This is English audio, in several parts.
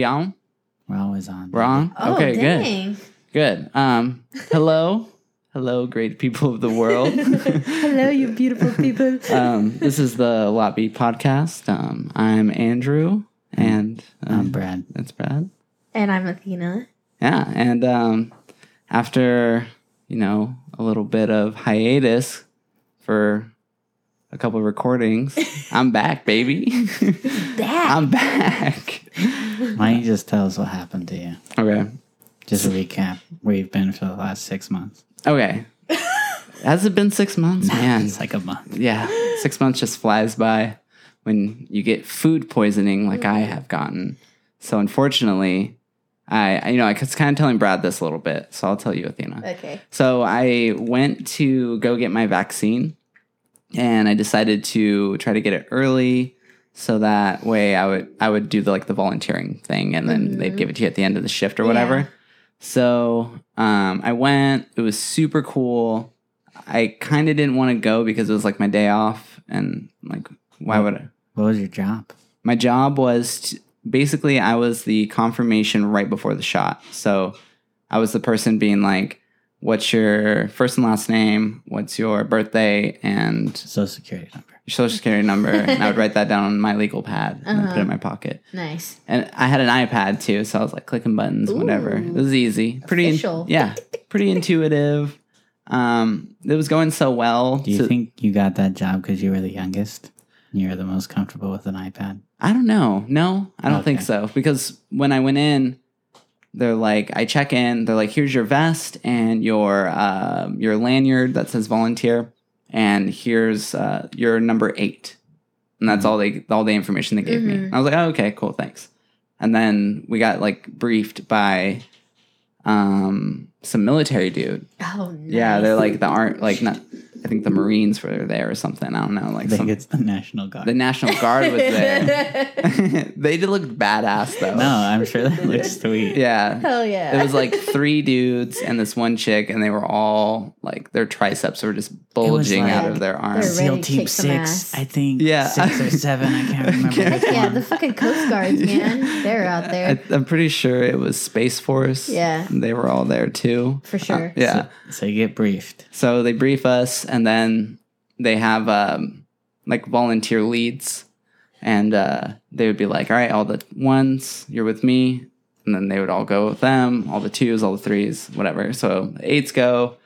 we on? We're always on. We're on? Oh, okay, good. dang. Good. Um, hello. hello, great people of the world. Hello, you beautiful people. um, this is the Lot Beat podcast. Um, I'm Andrew and um, I'm Brad. That's Brad. and I'm Athena. Yeah, and um, after you know a little bit of hiatus for a couple of recordings, I'm back, baby. Back. I'm back. Why don't you just tell us what happened to you? Okay. Just a recap where you've been for the last six months. Okay. Has it been six months? Man, It's like a month. yeah, six months just flies by when you get food poisoning like I have gotten. So unfortunately, I I- you know I was kind of telling Brad this a little bit, so I'll tell you, Athena. okay. So I went to go get my vaccine, and I decided to try to get it early, so that way I would I would do the like the volunteering thing, and then they'd give it to you at the end of the shift or whatever. Yeah. So um, I went. It was super cool. I kind of didn't want to go because it was like my day off, and like why would I? What was your job? My job was to, basically I was the confirmation right before the shot. So I was the person being like, "What's your first and last name? What's your birthday and Social security number. your social security number?" and I would write that down on my legal pad and then put it in Uh-huh. my pocket. Nice. And I had an iPad too, so I was like clicking buttons, whatever. It was easy, pretty, in- yeah, pretty intuitive. Um, it was going so well. Do you so- think you got that job because you were the youngest? and You're the most comfortable with an iPad? I don't know. No, I don't think so. Because when I went in, they're like, I check in. They're like, here's your vest and your uh, your lanyard that says volunteer, and here's uh, your number eight, and that's all they all the information they gave me. Mhm. I was like, oh, okay, cool, thanks. And then we got like briefed by um some military dude. Oh, nice. Yeah, they're like the aren't like not. I think the Marines were there or something. I don't know. Like I Like think some, it's the National Guard. the National Guard was there. they did look badass though. no, I'm sure that looks sweet. Yeah. Hell yeah. It was like three dudes and this one chick, and they were all like their triceps were just bulging like- out of their arms. SEAL Team Six. I think. Yeah. six or seven. I can't remember. Heck yeah, the fucking Coast Guards, man. They're out there. I, I'm pretty sure it was Space Force. Yeah. They were all there too. For sure. Uh, yeah. So you get briefed. So they brief us, and then they have um, like volunteer leads, and uh, they would be like, "All right, all the ones, you're with me," and then they would all go with them. All the twos, all the threes, whatever. So eights go.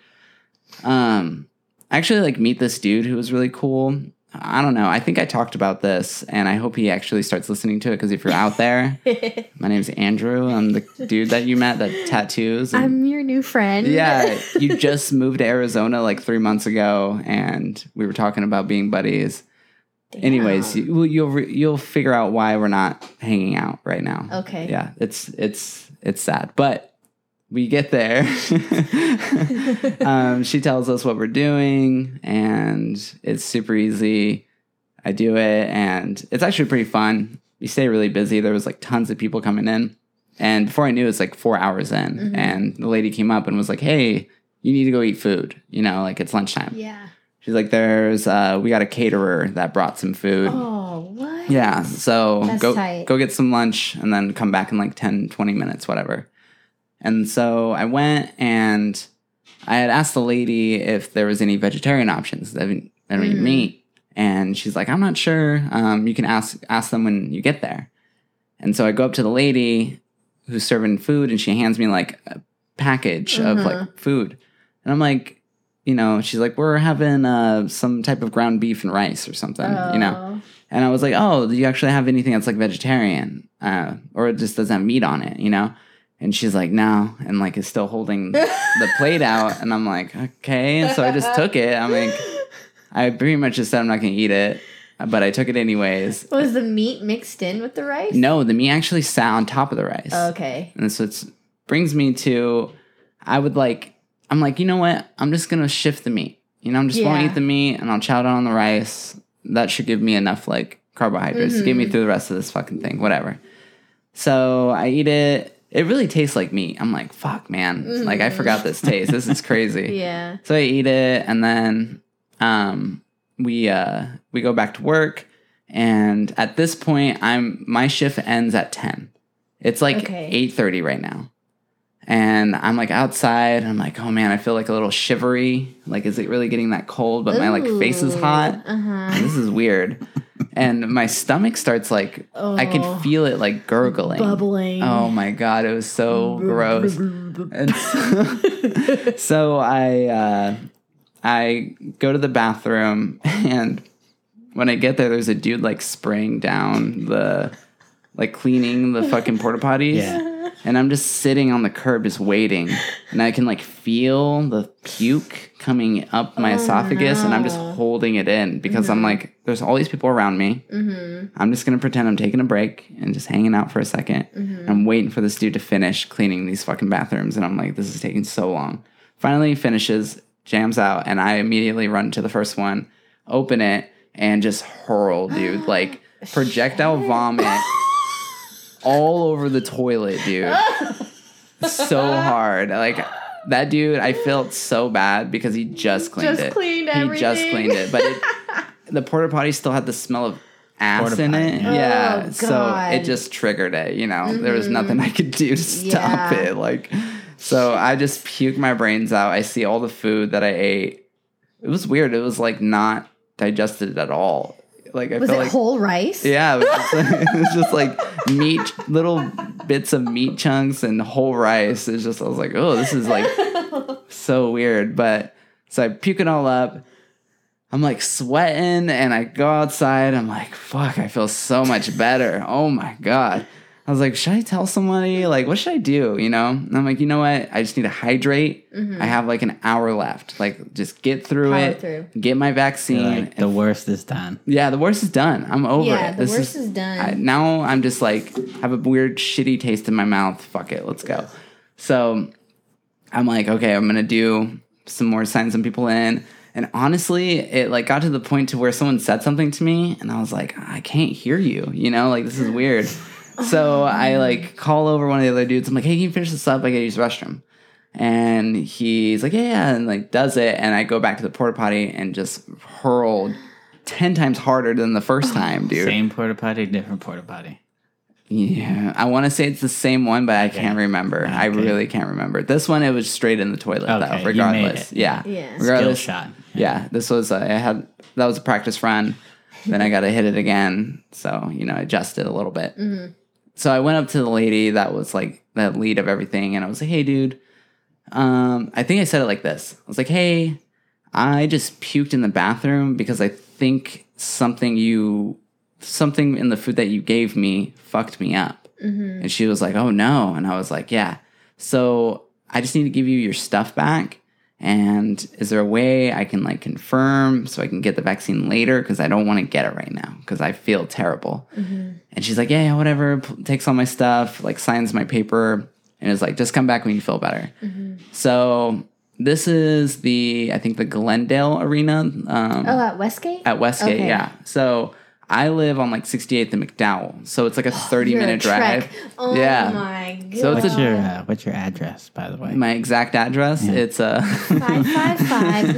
Um, I actually like meet this dude who was really cool. I don't know. I think I talked about this, and I hope he actually starts listening to it because if you're out there, my name's Andrew. I'm the dude that you met that tattoos. I'm your new friend. yeah, you just moved to Arizona like three months ago, and we were talking about being buddies. Anyways, you, well, you'll re- you'll figure out why we're not hanging out right now. Okay. Yeah, it's it's it's sad, but we get there. um, she tells us what we're doing, and it's super easy. I do it, and it's actually pretty fun. You stay really busy. There was like tons of people coming in, and before I knew, it was like four hours in, Mhm. and the lady came up and was like, "Hey, you need to go eat food. You know, like it's lunchtime." Yeah. She's like, "There's uh, we got a caterer that brought some food." Oh, what? Yeah, so That's go tight. go get some lunch and then come back in like 10 20 minutes whatever. And so I went and I had asked the lady if there was any vegetarian options that don't eat Mhm. meat and she's like I'm not sure. Um, you can ask ask them when you get there. And so I go up to the lady who's serving food and she hands me like a package of Mhm. like food. And I'm like, you know, she's like, we're having uh, some type of ground beef and rice or something, you know. Oh. And I was like, oh, do you actually have anything that's like vegetarian? Uh, or it just doesn't have meat on it, you know? And she's like, no. And like is still holding the plate out. And I'm like, okay. And so I just took it. I'm like, I pretty much just said I'm not going to eat it. But I took it anyways. Was the meat mixed in with the rice? No, the meat actually sat on top of the rice. Oh, okay. And so it brings me to, I would like, I'm like, you know what? I'm just going to shift the meat. You know, I'm just won't Yeah. eat the meat and I'll chow down on the rice. That should give me enough like carbohydrates to get me Mhm. through the rest of this fucking thing, whatever. So I eat it. It really tastes like meat. I'm like, fuck, man. Like, I forgot this taste. This is crazy. Yeah. So I eat it, and then um, we uh, we go back to work, And at this point, I'm my shift ends at 10. It's like Okay. 8:30 right now. And I'm like outside, I'm like, oh man, I feel like a little shivery. Like, is it really getting that cold? But my like face is hot. Uh huh. This is weird. and my stomach starts like oh, I Oh. could feel it like gurgling. Bubbling. Oh my god, it was so gross. And so, so I uh, I go to the bathroom and when I get there there's a dude like spraying down the like cleaning the fucking porta potties. Yeah. And I'm just sitting on the curb just waiting. And I can like feel the puke coming up my Oh, esophagus and I'm just holding it in because I'm like, there's all these people around me. Mm-hmm. I'm just gonna pretend I'm taking a break and just hanging out for a 2nd Mm-hmm. I'm waiting for this dude to finish cleaning these fucking bathrooms, and I'm like, this is taking so long. Finally, he finishes, jams out, and I immediately run to the first one, open it, and just hurl, dude, like projectile vomit all over the toilet, dude. so hard, like. That dude, I felt so bad because he just cleaned Just it. cleaned he just cleaned it, but it, the porta potty still had the smell of ass Porta in potty, it. yeah. Yeah, Oh, so it just triggered it. You know, there was mm-hmm. nothing I could do to stop Yeah. it. Like, so I just puked my brains out. I see all the food that I ate. It was weird. It was like not digested at all. Like I Was it like whole rice? yeah, it was, just, it was just like meat, little bits of meat chunks and whole rice. It's just I was like, oh, this is like so weird. But so I puke it all up. I'm like sweating and I go outside. I'm like, fuck, I feel so much better. Oh my God. I was like, should I tell somebody? Like, what should I do? You know? And I'm like, you know what? I just need to hydrate. Mm-hmm. I have like an hour left. Like, just get through Power it, through. get my vaccine. like, the worst is done. yeah, the worst is done. I'm over Yeah, it. the worst is done. I, now I'm just like, have a weird, shitty taste in my mouth. Fuck it. Let's go. So I'm like, okay, I'm gonna do some more, sign some people in. And honestly, it like got to the point to where someone said something to me, and I was like, I can't hear you. You know, like this is weird. So I like call over one of the other dudes. I'm like, hey, can you finish this up? I gotta use the restroom. And he's like, yeah, yeah, and like does it. And I go back to the porta potty and just hurled ten times harder than the first time, dude. Same porta potty, different porta potty. Yeah, I want to say it's the same one, but I can't remember. I Okay. really can't remember. This one, it was straight in the toilet, Okay, though. you Regardless, made it. yeah, Yeah. Skill regardless. shot. Yeah, this was uh, I had that was a practice run. then I got to hit it again, so you know, adjusted a little bit. So I went up to the lady that was like the lead of everything, and I was like, "Hey, dude." Um, I think I said it like this. I was like, "Hey, I just puked in the bathroom because I think something you something in the food that you gave me fucked me up." And she was like, "Oh no." And I was like, "Yeah." So, I just need to give you your stuff back. And is there a way I can like confirm so I can get the vaccine later because I don't want to get it right now because I feel terrible. And she's like, "Yeah, yeah, whatever." Takes all my stuff, like signs my paper and is like, "Just come back when you feel better." So, this is the I think the Glendale Arena um Oh, at Westgate? at Westgate, Okay. yeah. So I live on like 68th and McDowell, so it's like a 30 You're a minute drive. Oh Yeah. my god. So it's a- What's your uh, what's your address, by the way? My exact address, it's uh five five five.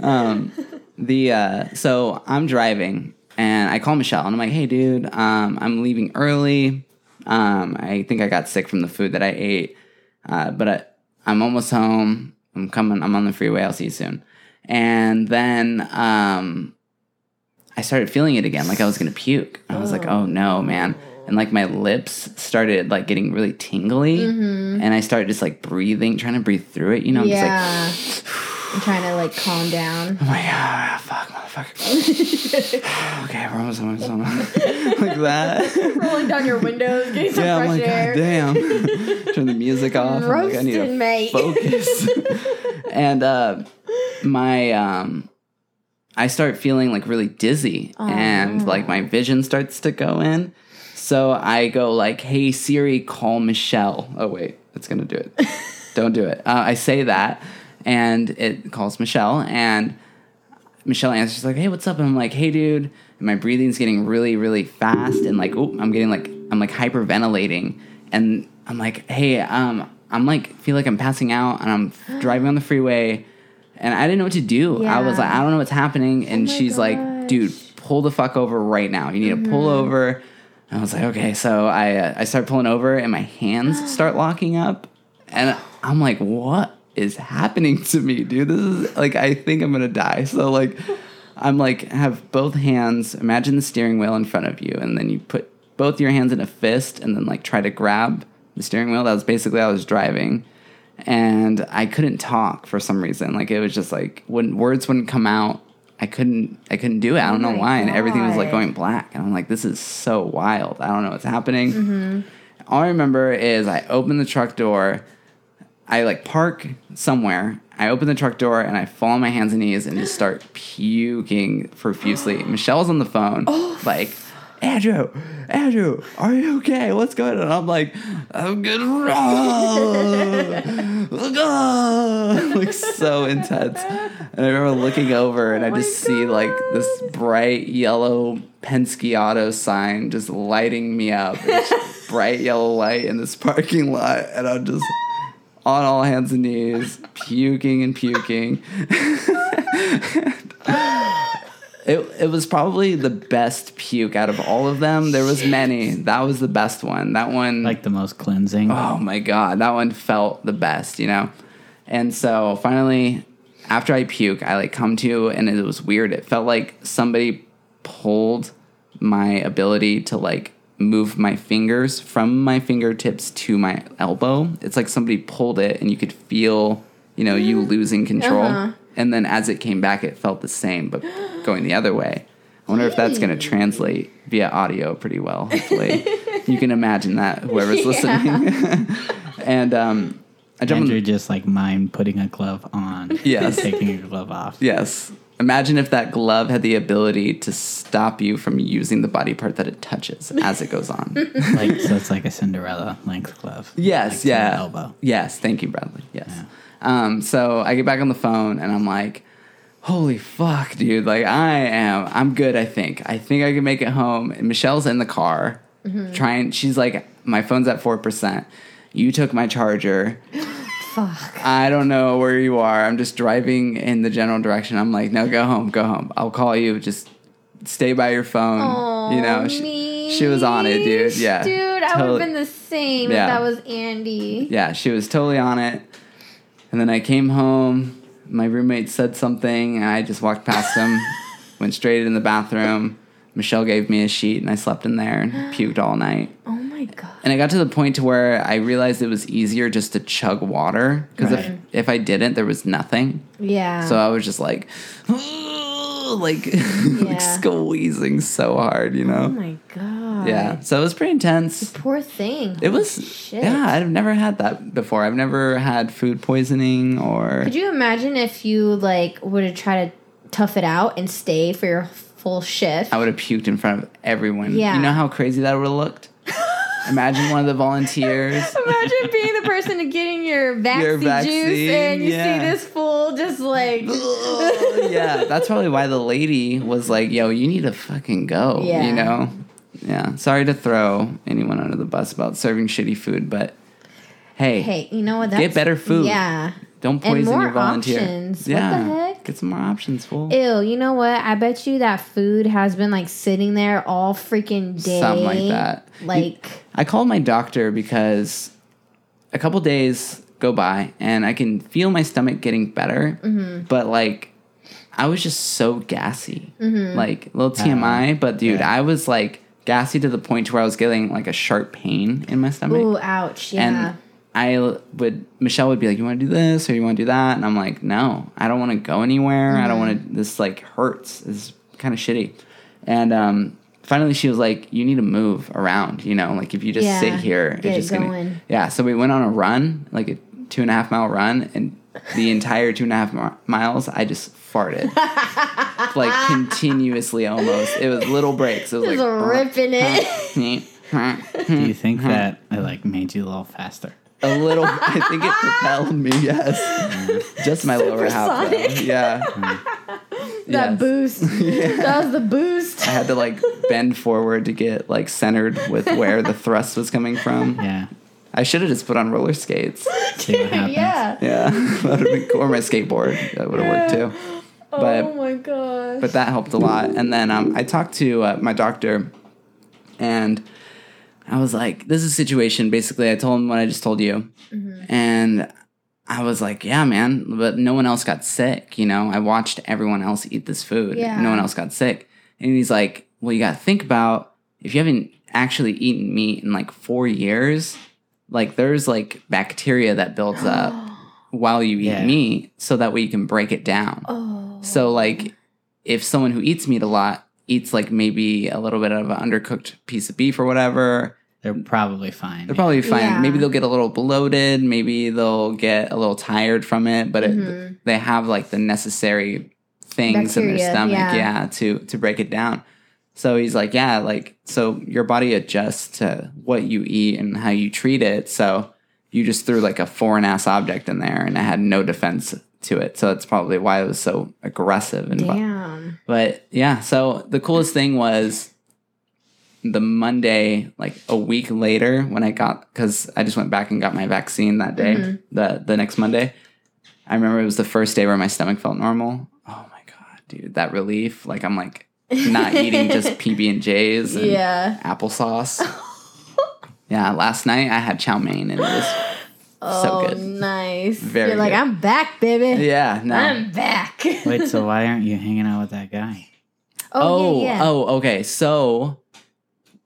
No. the uh so I'm driving and I call Michelle and I'm like, "Hey dude, um I'm leaving early. Um I think I got sick from the food that I ate. Uh but I, I'm almost home. I'm coming. I'm on the freeway. I'll see you soon." And then um I started feeling it again, like I was gonna puke. I was like, "Oh no, man!" And like my lips started like getting really tingly, and I started just like breathing, trying to breathe through it. You know, I'm just like, yeah. I'm trying to like calm down. Oh my god, fuck, motherfucker. okay, we're almost almost almost like that. Rolling down your windows, getting some Yeah, I'm like, air. god damn. Turn the music off. I'm like, I need to mate. focus. and uh, my um, I start feeling like really dizzy, and like my vision starts to go in. So I go like, "Hey Siri, call Michelle." Oh wait, it's gonna do it. Don't do it. Uh, I say that, and it calls Michelle, and Michelle answers. Like, "Hey, what's up?" And I'm like, "Hey, dude." And my breathing's getting really, really fast, and like, oh, I'm getting like, I'm like hyperventilating, and I'm like, "Hey, um, I'm like, feel like I'm passing out, and I'm driving on the freeway, and I didn't know what to do. I was like, I don't know what's happening, and my she's like, "Dude, pull the fuck over right now. You need to pull over." And I was like, "Okay." So I uh, I start pulling over, and my hands start locking up, and I'm like, "What is happening to me, dude? This is like I think I'm gonna die." So like. I'm like have both hands. Imagine the steering wheel in front of you, and then you put both your hands in a fist, and then like try to grab the steering wheel. That was basically how I was driving, and I couldn't talk for some reason. Like it was just like when words wouldn't come out. I couldn't. I couldn't do it. I oh don't know my why, and everything was like going black. And I'm like, this is so wild. I don't know what's happening. Mm-hmm. All I remember is I open the truck door. I like park somewhere. I open the truck door and I fall on my hands and knees and just start puking profusely. Michelle's on the phone, oh. like, Andrew, Andrew, are you okay? What's going on? I'm like, I'm good. like so intense. And I remember looking over and I Oh my just see like this bright yellow Penske auto sign just lighting me up. It's bright yellow light in this parking lot, and I'm just on all hands and knees, puking and puking. It, it was probably the best puke out of all of them. There was many. That was the best one. That one Like the most cleansing. oh my god, that one felt the best, you know. And so finally, after I puke, I like come to, and it was weird. It felt like somebody pulled my ability to like move my fingers from my fingertips to my elbow. It's like somebody pulled it, and you could feel, you know, you losing control. Uh-huh. And then as it came back, it felt the same, but going the other way. I wonder if that's going to translate via audio pretty well. Hopefully, you can imagine that whoever's listening. and um, I jump. Andrew In, just like mind putting a glove on. Yes. and taking a glove off. yes. Imagine if that glove had the ability to stop you from using the body part that it touches as it goes on. Like so, it's like a Cinderella length glove. Yes, Like yeah. Elbow. Yes, thank you, Bradley. Yes. Um, so I get back on the phone and I'm like, holy fuck, dude. Like, I am, I'm good, I think. I think I can make it home. And Michelle's in the car trying, she's like, my phone's at 4%. You took my charger. Fuck. I don't know where you are. I'm just driving in the general direction. I'm like, no, go home, go home. I'll call you. Just stay by your phone. you know, she, she was on it, dude. Yeah. Dude, I would have been the same Yeah. if that was Andy. yeah, she was totally on it. And then I came home. My roommate said something, and I just walked past him, went straight in the bathroom. Michelle gave me a sheet, and I slept in there and puked all night. Oh my god. And I got to the point to where I realized it was easier just to chug water because if Right. if I didn't, there was nothing. Yeah. So I was just like, like, like squeezing so hard, you know. oh my god. yeah. So it was pretty intense. Poor thing. It was Shit. yeah, I've never had that before. I've never had food poisoning or Could you imagine if you like would have tried to tough it out and stay for your full shift? I would have puked in front of everyone. Yeah. You know how crazy that would have looked? Imagine one of the volunteers. Imagine being the person to get in your vaccine, Your juice and you yeah. see this fool just like yeah, that's probably why the lady was like, "Yo, you need to fucking go." Yeah. You know. Yeah. Sorry to throw anyone under the bus about serving shitty food, but hey, Hey, you know what? That's, get better food. Yeah. Don't and poison more your volunteer. options. What the Yeah. heck? Get some more options, fool. Ew, you know what? I bet you that food has been like sitting there all freaking day. Something like that. Like, I called my doctor because a couple days go by and I can feel my stomach getting better, Mm-hmm. but like I was just so gassy. Mm-hmm. Like little TMI, but dude, yeah. I was like gassy to the point to where I was getting like a sharp pain in my stomach. ooh, ouch. Yeah. And I would Michelle would be like, "You want to do this or you want to do that?" And I'm like, "No, I don't want to go anywhere. I don't want Mm-hmm. to. This like hurts. It's kind of shitty." And um, finally, she was like, "You need to move around. You know, like if you just Yeah, sit here, get it's just gonna." Yeah. So we went on a run, like a two and a half mile run, and the entire two and a half miles, I just farted, like continuously almost. It was little breaks. It was just like ripping it. Do you think that it like made you a little faster? A little. I think it propelled me. Yes, just my lower half. though. Yeah, that Yes. boost. That was the boost. I had to like bend forward to get like centered with where the thrust was coming from. Yeah. I should have just put on roller skates. See yeah. Yeah, that been. Or my skateboard. That would have worked too. But- oh my gosh. but that helped a lot. And then um, I talked to uh, my doctor, and I was like, "This is a situation." Basically, I told him what I just told you, mm-hmm. and I was like, "Yeah, man," but no one else got sick. You know, I watched everyone else eat this food. Yeah. No one else got sick, and he's like, "Well, you got to think about if you haven't actually eaten meat in like four years." Like there's like bacteria that builds up while you eat Yeah. meat, so that way you can break it down. oh. So like if someone who eats meat a lot eats like maybe a little bit of an undercooked piece of beef or whatever, They're probably fine. they're probably fine. Yeah. Maybe they'll get a little bloated, maybe they'll get a little tired from it, but Mhm. it, they have like the necessary things in their stomach, yeah. yeah. to to break it down. So he's like, yeah, like so your body adjusts to what you eat and how you treat it. So you just threw like a foreign ass object in there and it had no defense to it. So that's probably why it was so aggressive and Damn. but yeah, so the coolest thing was the Monday, like a week later, when I got because I just went back and got my vaccine that day, Mhm. the the next Monday. I remember it was the first day where my stomach felt normal. Oh my god, dude, that relief! Like I'm like not eating just PB and J's and Yeah. applesauce. yeah, last night I had chow mein and it was Oh, so good. nice. Very You're like, good. I'm back, baby. Yeah, no. I'm back. Wait, so why aren't you hanging out with that guy? oh, oh, yeah, yeah. oh, okay. So,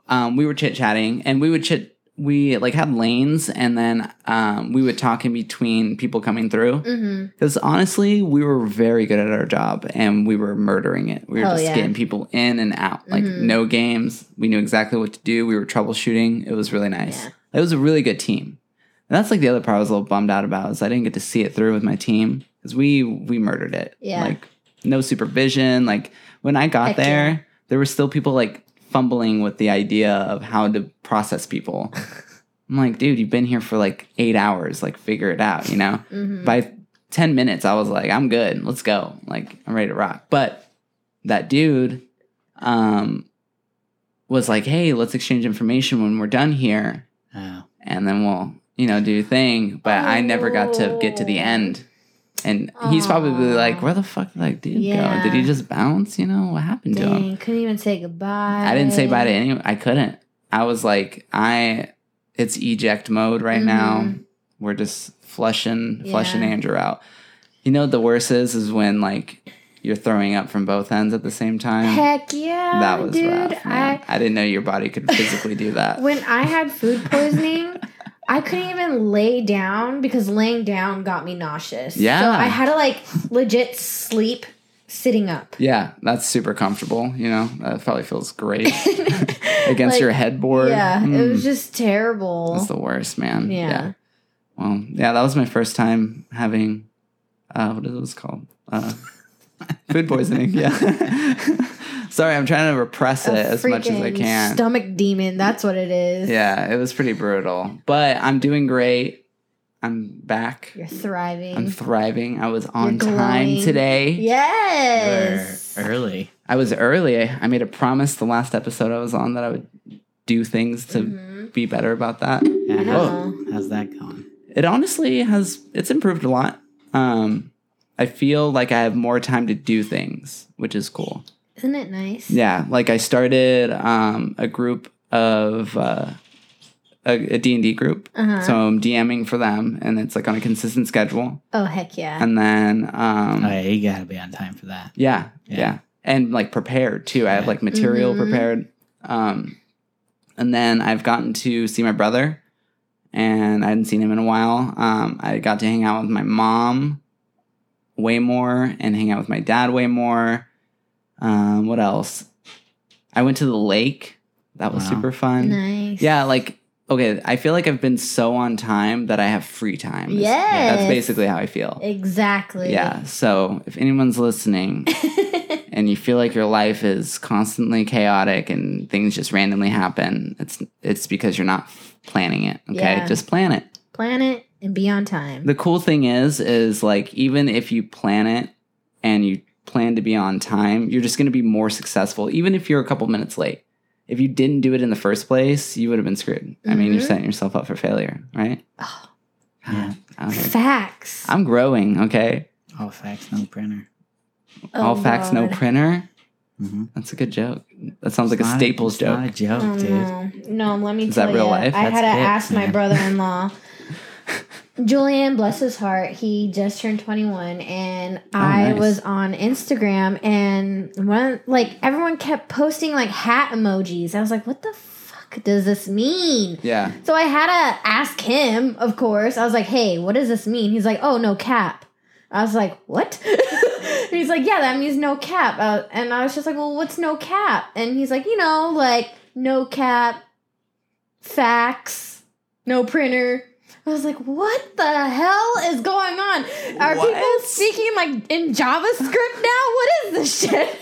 um, we were chit chatting, and we would chit. We like had lanes, and then um, we would talk in between people coming through. Mm-hmm. Because honestly, we were very good at our job, and we were murdering it. We were Hell just yeah. getting people in and out, like Mhm. no games. We knew exactly what to do. We were troubleshooting. It was really nice. Yeah. It was a really good team. And that's like the other part I was a little bummed out about is I didn't get to see it through with my team because we we murdered it. Yeah. Like no supervision. Like when I got Heck there, yeah. there were still people like fumbling with the idea of how to process people. I'm like, dude, you've been here for like eight hours. Like, figure it out. You know. Mm-hmm. By ten minutes, I was like, I'm good. Let's go. Like, I'm ready to rock. But that dude, um, was like, hey, let's exchange information when we're done here Oh, and then we'll you know do thing but i never got to get to the Oh. end and he's probably like where the fuck did that dude Yeah. go did he just bounce you know what happened to him Dang, couldn't even say goodbye. i didn't say bye to anyone i couldn't i was like i it's eject mode right now Mhm. we're just flushing flushing Yeah. andrew out you know what the worst is is when like you're throwing up from both ends at the same time Heck yeah, that was dude. rough man. I, didn't know your body could physically do that when I had food poisoning, I couldn't even lay down because laying down got me nauseous. Yeah. so I had to like legit sleep sitting up. Yeah, that's super comfortable. You know, that probably feels great against Like, your headboard. Yeah, it Mm, was just terrible. It's the worst, man. Yeah. Well, yeah, that was my first time having, uh, what is this called? Uh, food poisoning. Yeah. Sorry, I'm trying to repress it A as much as I can. Stomach demon. That's what it is. yeah, it was pretty brutal, but I'm doing great. I'm back. You're thriving. I'm thriving. I was on You're time glowing. today. yes. you're early. I was early. I made a promise the last episode I was on that I would do things to Mhm. be better about that. Yeah, I how's, know. how's that going? It honestly has it's improved a lot. Um I feel like I have more time to do things, which is cool. Isn't it nice? Yeah, like I started um a group of uh a, a D&D group. Uh-huh. So I'm DMing for them and it's like on a consistent schedule. oh heck yeah. And then um Oh yeah, you gotta be on time for that. Yeah, yeah, Yeah. And like prepared too. I have like material Mhm. prepared. Um and then I've gotten to see my brother and I hadn't seen him in a while. Um I got to hang out with my mom way more and hang out with my dad way more. Um what else? I went to the lake. That was Wow. super fun. nice. Yeah, like okay, I feel like I've been so on time that I have free time. Is- Yes. That's basically how I feel. Exactly. Yeah. So if anyone's listening and you feel like your life is constantly chaotic and things just randomly happen, it's it's because you're not planning it. Okay, Yeah. just plan it. Plan it and be on time. The cool thing is, is like even if you plan it and you plan to be on time, you're just going to be more successful, even if you're a couple minutes late. If you didn't do it in the first place, you would have been screwed. I mean, you're Mhm. setting yourself up for failure, right? Oh. Yeah. Okay. Facts. I'm growing. Okay. All facts, no printer. All facts, no Oh, God. printer. Mhm. That's a good joke. That sounds like a not Staples it's Not a joke. joke, Oh, dude. no. no, let me tell you. Is tell that real you. life? I had to it, ask my brother-in-law. Julian, bless his heart, he just turned 21 and I Oh, nice. was on Instagram and one like everyone kept posting like hat emojis. I was like, what the fuck does this mean? Yeah. So I had to ask him, of course. I was like, hey, what does this mean? He's like, oh, no cap. I was like, what? he's like, yeah, that means no cap. Uh, and I was just like, well, what's no cap? And he's like, you know, like no cap, fax, no printer. I was like, what the hell is going on? Are What? people speaking like in JavaScript now? What is this shit?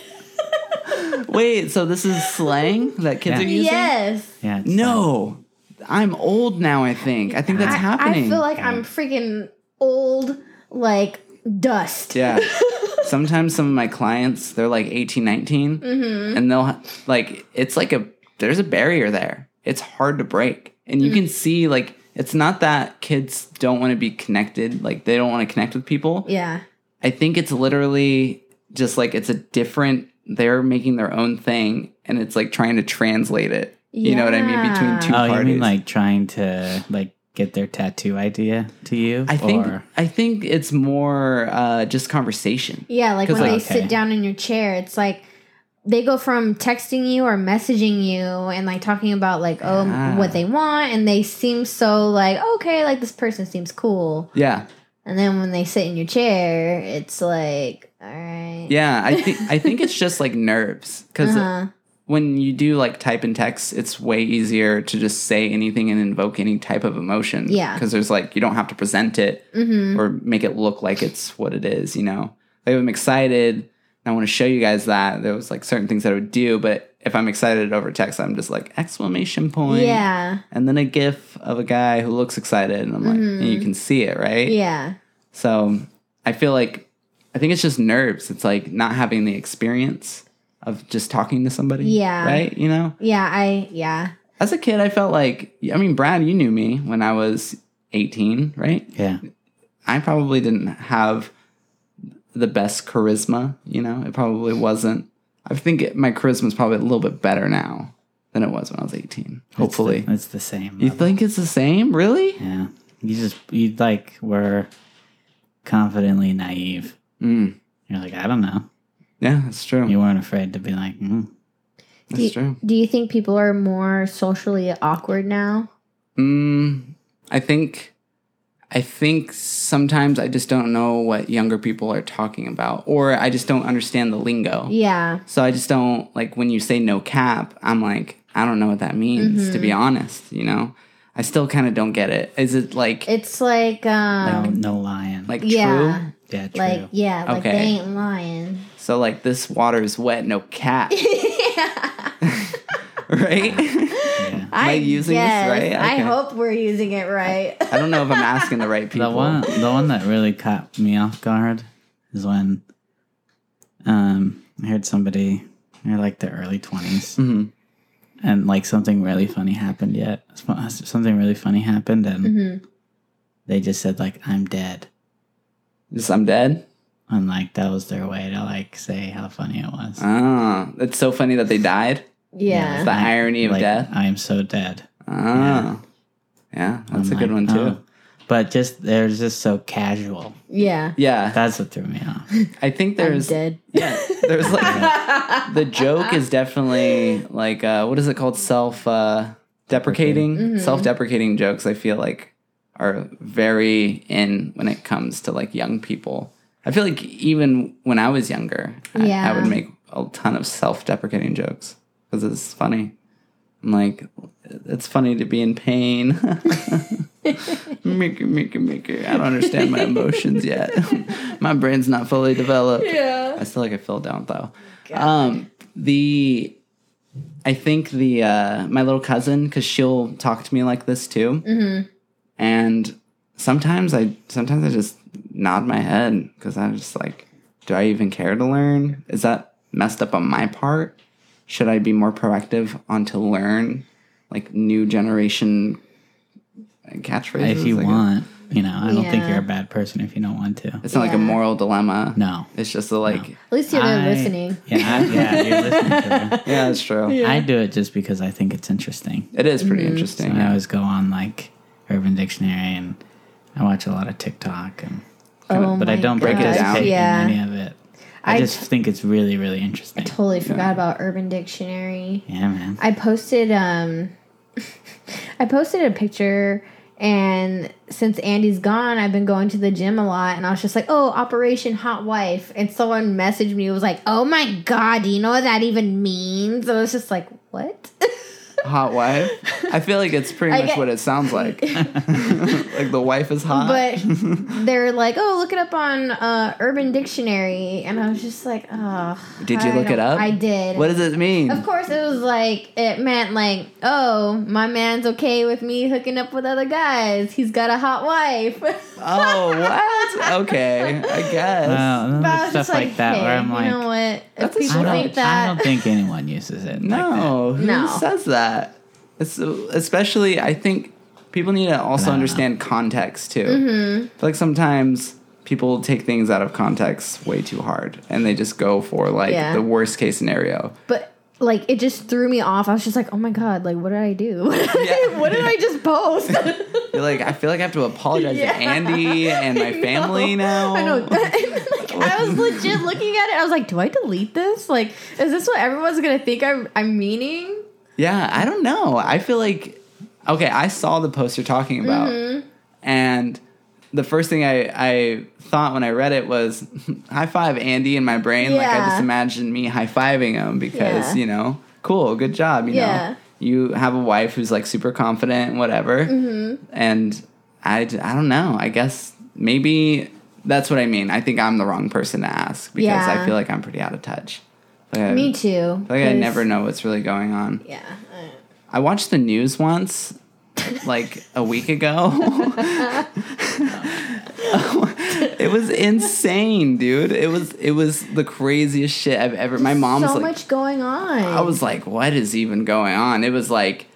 Wait, so this is slang that kids Yeah. are using? yes. Yeah. it's No. I'm old now, I think. I think that's I, happening. I feel like I'm freaking old, like dust. Yeah. Sometimes some of my clients, they're like 18, 19, Mm-hmm. and they'll ha- like, it's like a, there's a barrier there. It's hard to break. And you Mm. can see, like, it's not that kids don't want to be connected, like, they don't want to connect with people. Yeah. I think it's literally just like it's a different, they're making their own thing, and it's like trying to translate it. You know what I mean? Between two Oh, you parties. mean like trying to like get their tattoo idea to you? I think Or, I think it's more uh, just conversation. Yeah, like when they like- sit down in your chair, it's like they go from texting you or messaging you and like talking about like oh Ah. what they want and they seem so like okay like this person seems cool Yeah, and then when they sit in your chair it's like all right yeah. I think I think it's just like nerves because uh-huh. when you do like type in text, it's way easier to just say anything and invoke any type of emotion. Yeah. because there's like you don't have to present it mm-hmm. or make it look like it's what it is. You know, like I'm excited. And I want to show you guys that there was like certain things that I would do, but if I'm excited over text, I'm just like exclamation point. yeah. And then a gif of a guy who looks excited and i'm like and you mm-hmm. can see it right? Yeah. So i feel like i think it's just nerves. It's like not having the experience of just talking to somebody Yeah. right? You know? Yeah i yeah. As a kid i felt like i mean brad you knew me when i was 18 right? Yeah. i probably didn't have the best charisma you know it probably wasn't i think it, my charisma is probably a little bit better now than it was when i was 18 hopefully It's the, it's the same. you level. think it's the same really Yeah. You just you like were confidently naive. mm. You're like, I don't know. yeah that's true You weren't afraid to be like, mm. that's do you, true do you think people are more socially awkward now Mm, I think I think sometimes I just don't know what younger people are talking about or I just don't understand the lingo. yeah So I just don't like when you say no cap, I'm like I don't know what that means to Mm-hmm. be honest, you know? I still kind of don't get it. Is it like it's like no, um no lying. like yeah true? yeah, true. like yeah like Okay. they ain't lying So like this water is wet, no cap, yeah right? Yeah. Am I using this guess. right? I hope we're using it right. I don't know if I'm asking the right people. The one the one that really caught me off guard is when um I heard somebody they're like the early 20s Mhm. and like something really funny happened yet something really funny happened and Mhm. they just said like I'm dead Just I'm dead. and like that was their way to like say how funny it was. Ah, it's so funny that they died. Yeah. The irony of like, death. I am so dead. Ah, yeah, that's I'm a good like, one too. oh. But just they're just so casual. Yeah. Yeah, That's what threw me off. I think there's I'm dead. yeah, there's like the joke is definitely like uh, what is it called? Self uh, deprecating, Mhm. self deprecating jokes. I feel like are very in when it comes to like young people. I feel like even when I was younger, I, I would make a ton of self deprecating jokes because it's funny. I'm like, it's funny to be in pain. Mickey, Mickey, Mickey. I don't understand my emotions yet. my brain's not fully developed. Yeah. I still like I fell down though. Um, the I think the uh, my little cousin because she'll talk to me like this too, Mm-hmm. and sometimes I sometimes I just nod my head because I'm just like, do I even care to learn? Is that messed up on my part? Should I be more proactive on to learn like new generation catchphrases? if you I guess? want, You know, I don't think you're a bad person if you don't want to. It's not like a moral dilemma. No. It's just a, like, At least you're there I- listening. Yeah, I, yeah, you're listening to it. yeah, that's true. I do it just because I think it's interesting. It is pretty Mm-hmm. So interesting. I always go on like Urban Dictionary and I watch a lot of TikTok and Oh but I don't Break it down. participate Yeah. in any of it. I, I just t- think it's really, really interesting. I totally forgot about Urban Dictionary. yeah, man. I posted um I posted a picture and since Andy's gone, I've been going to the gym a lot and I was just like, "Oh, Operation Hot Wife." And someone messaged me it was like, "Oh my god, do you know what that even means?" I was just like, "What?" Hot wife. I feel like it's pretty much what it sounds like. like the wife is hot. but they're like, "Oh, look it up on uh, Urban Dictionary." And I was just like, "Oh." Did you I look it up? I did. what does it mean? Of course, it was like it meant like, oh, my man's okay with me hooking up with other guys. He's got a hot wife. Oh, what? Okay, I guess. Well, and But I stuff like, like, that hey, where I'm you know what? If people I don't, that, I don't think anyone uses it. no, Like who No. says that? It's, especially, I think people need to also don't know. understand context too. Mm-hmm. I feel like sometimes people take things out of context way too hard, and they just go for like Yeah. the worst case scenario. but like it just threw me off. I was just like, oh my god, like what did I do? What did, I, Yeah. what did I just post? You're like, I feel like I have to apologize Yeah. to Andy and my I family now. I know. like, I was legit looking at it. I was like, do I delete this? Like, is this what everyone's gonna think I'm I'm meaning? Yeah, I don't know. I feel like okay, I saw the post you're talking about, Mm-hmm. and the first thing I I thought when I read it was high five Andy in my brain. Like I just imagined me high fiving him because Yeah. you know, cool, good job. You Yeah. know, you have a wife who's like super confident and whatever, Mm-hmm. and I I don't know. I guess maybe. That's what I mean. I think I'm the wrong person to ask because I feel like I'm pretty out of touch. Like I- Me too. Like I never know what's really going on. Yeah. I watched the news once, like a week ago. it was insane, dude. It was it was the craziest shit I've ever. My mom's so like, much going on. I was like, what is even going on? It was like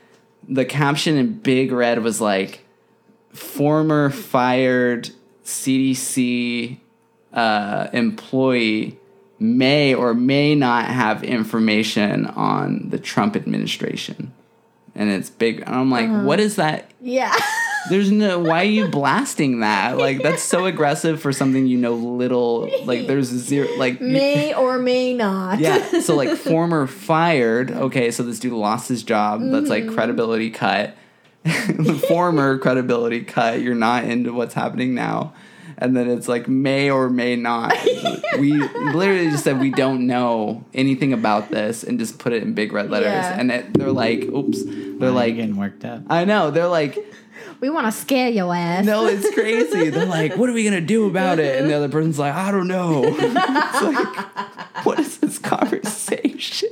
the caption in big red was like, former fired CDC uh, employee may or may not have information on the Trump administration. And it's big. And I'm like, what is that? yeah. There's no. Why are you blasting that? Like that's so aggressive for something you know little. Like there's zero. Like you- may or may not. yeah. So like former fired. Okay, so this dude lost his job. That's like mm. credibility cut. former credibility cut. You're not into what's happening now. And then it's like may or may not. we literally just said we don't know anything about this and just put it in big red letters. Yeah. And it, they're like, oops. They're You're like, getting worked up. I know. They're like, we want to scare your ass. no, it's crazy. They're like, what are we gonna do about it? And the other person's like, I don't know. It's like, what is this conversation?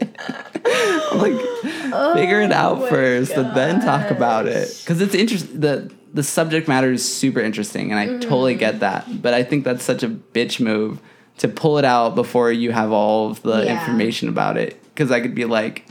I'm like, figure it out Oh my first, and then talk about it. Because it's interesting. the The subject matter is super interesting, and I mm-hmm. totally get that. But I think that's such a bitch move to pull it out before you have all of the Yeah. information about it. Because I could be like,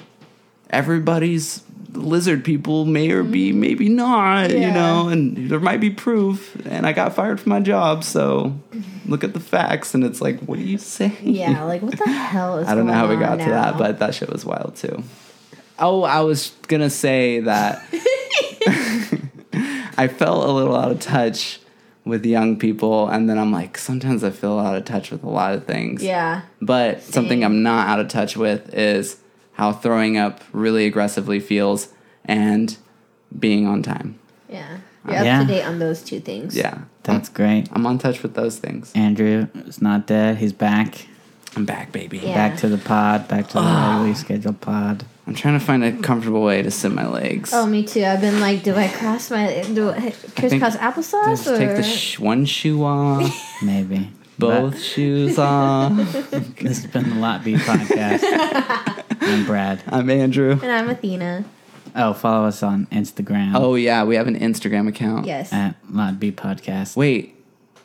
everybody's lizard people may or be mm-hmm. maybe not you know and there might be proof and i got fired from my job so look at the facts and it's like what are you saying? Yeah, like what the hell is i don't know how we got on to that but that shit was wild too. Oh i was gonna say that i felt a little out of touch with young people and then i'm like sometimes i feel out of touch with a lot of things. Yeah. but something I'm not out of touch with is how throwing up really aggressively feels and being on time. Yeah. You're Yeah. up to date on those two things. Yeah. That's great. I'm on touch with those things. Andrew is not dead. He's back. I'm back, baby. Yeah. Back to the pod. Back to the Ah. regularly scheduled pod. I'm trying to find a comfortable way to sit my legs. Oh, me too. I've been like, do I cross my do I crisscross applesauce Just or take the sh- one shoe off, Maybe. both shoes off. This has been the Lot B podcast. I'm Brad. I'm Andrew. and I'm Athena. Oh, follow us on Instagram Oh yeah, we have an Instagram account. Yes. at Lot B podcast. Wait,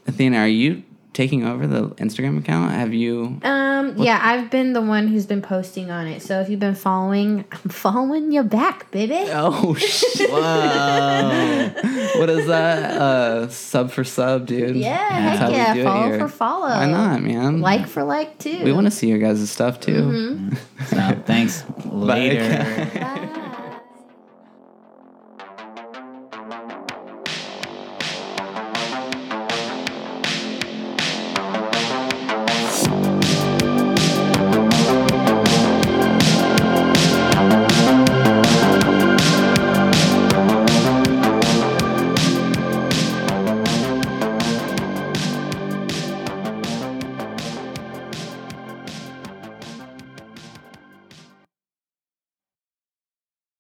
Athena, are you taking over the Instagram account? Have you? Um, Um, yeah, I've been the one who's been posting on it. So if you've been following, I'm following you back, baby. Oh shit! Whoa. what is that? Uh, sub for sub, dude. Yeah, That's how heck we yeah. do it Follow here. for follow. Why not, man? Like for like too. we want to see your guys' stuff too. Mhm. So thanks. Later. Bye.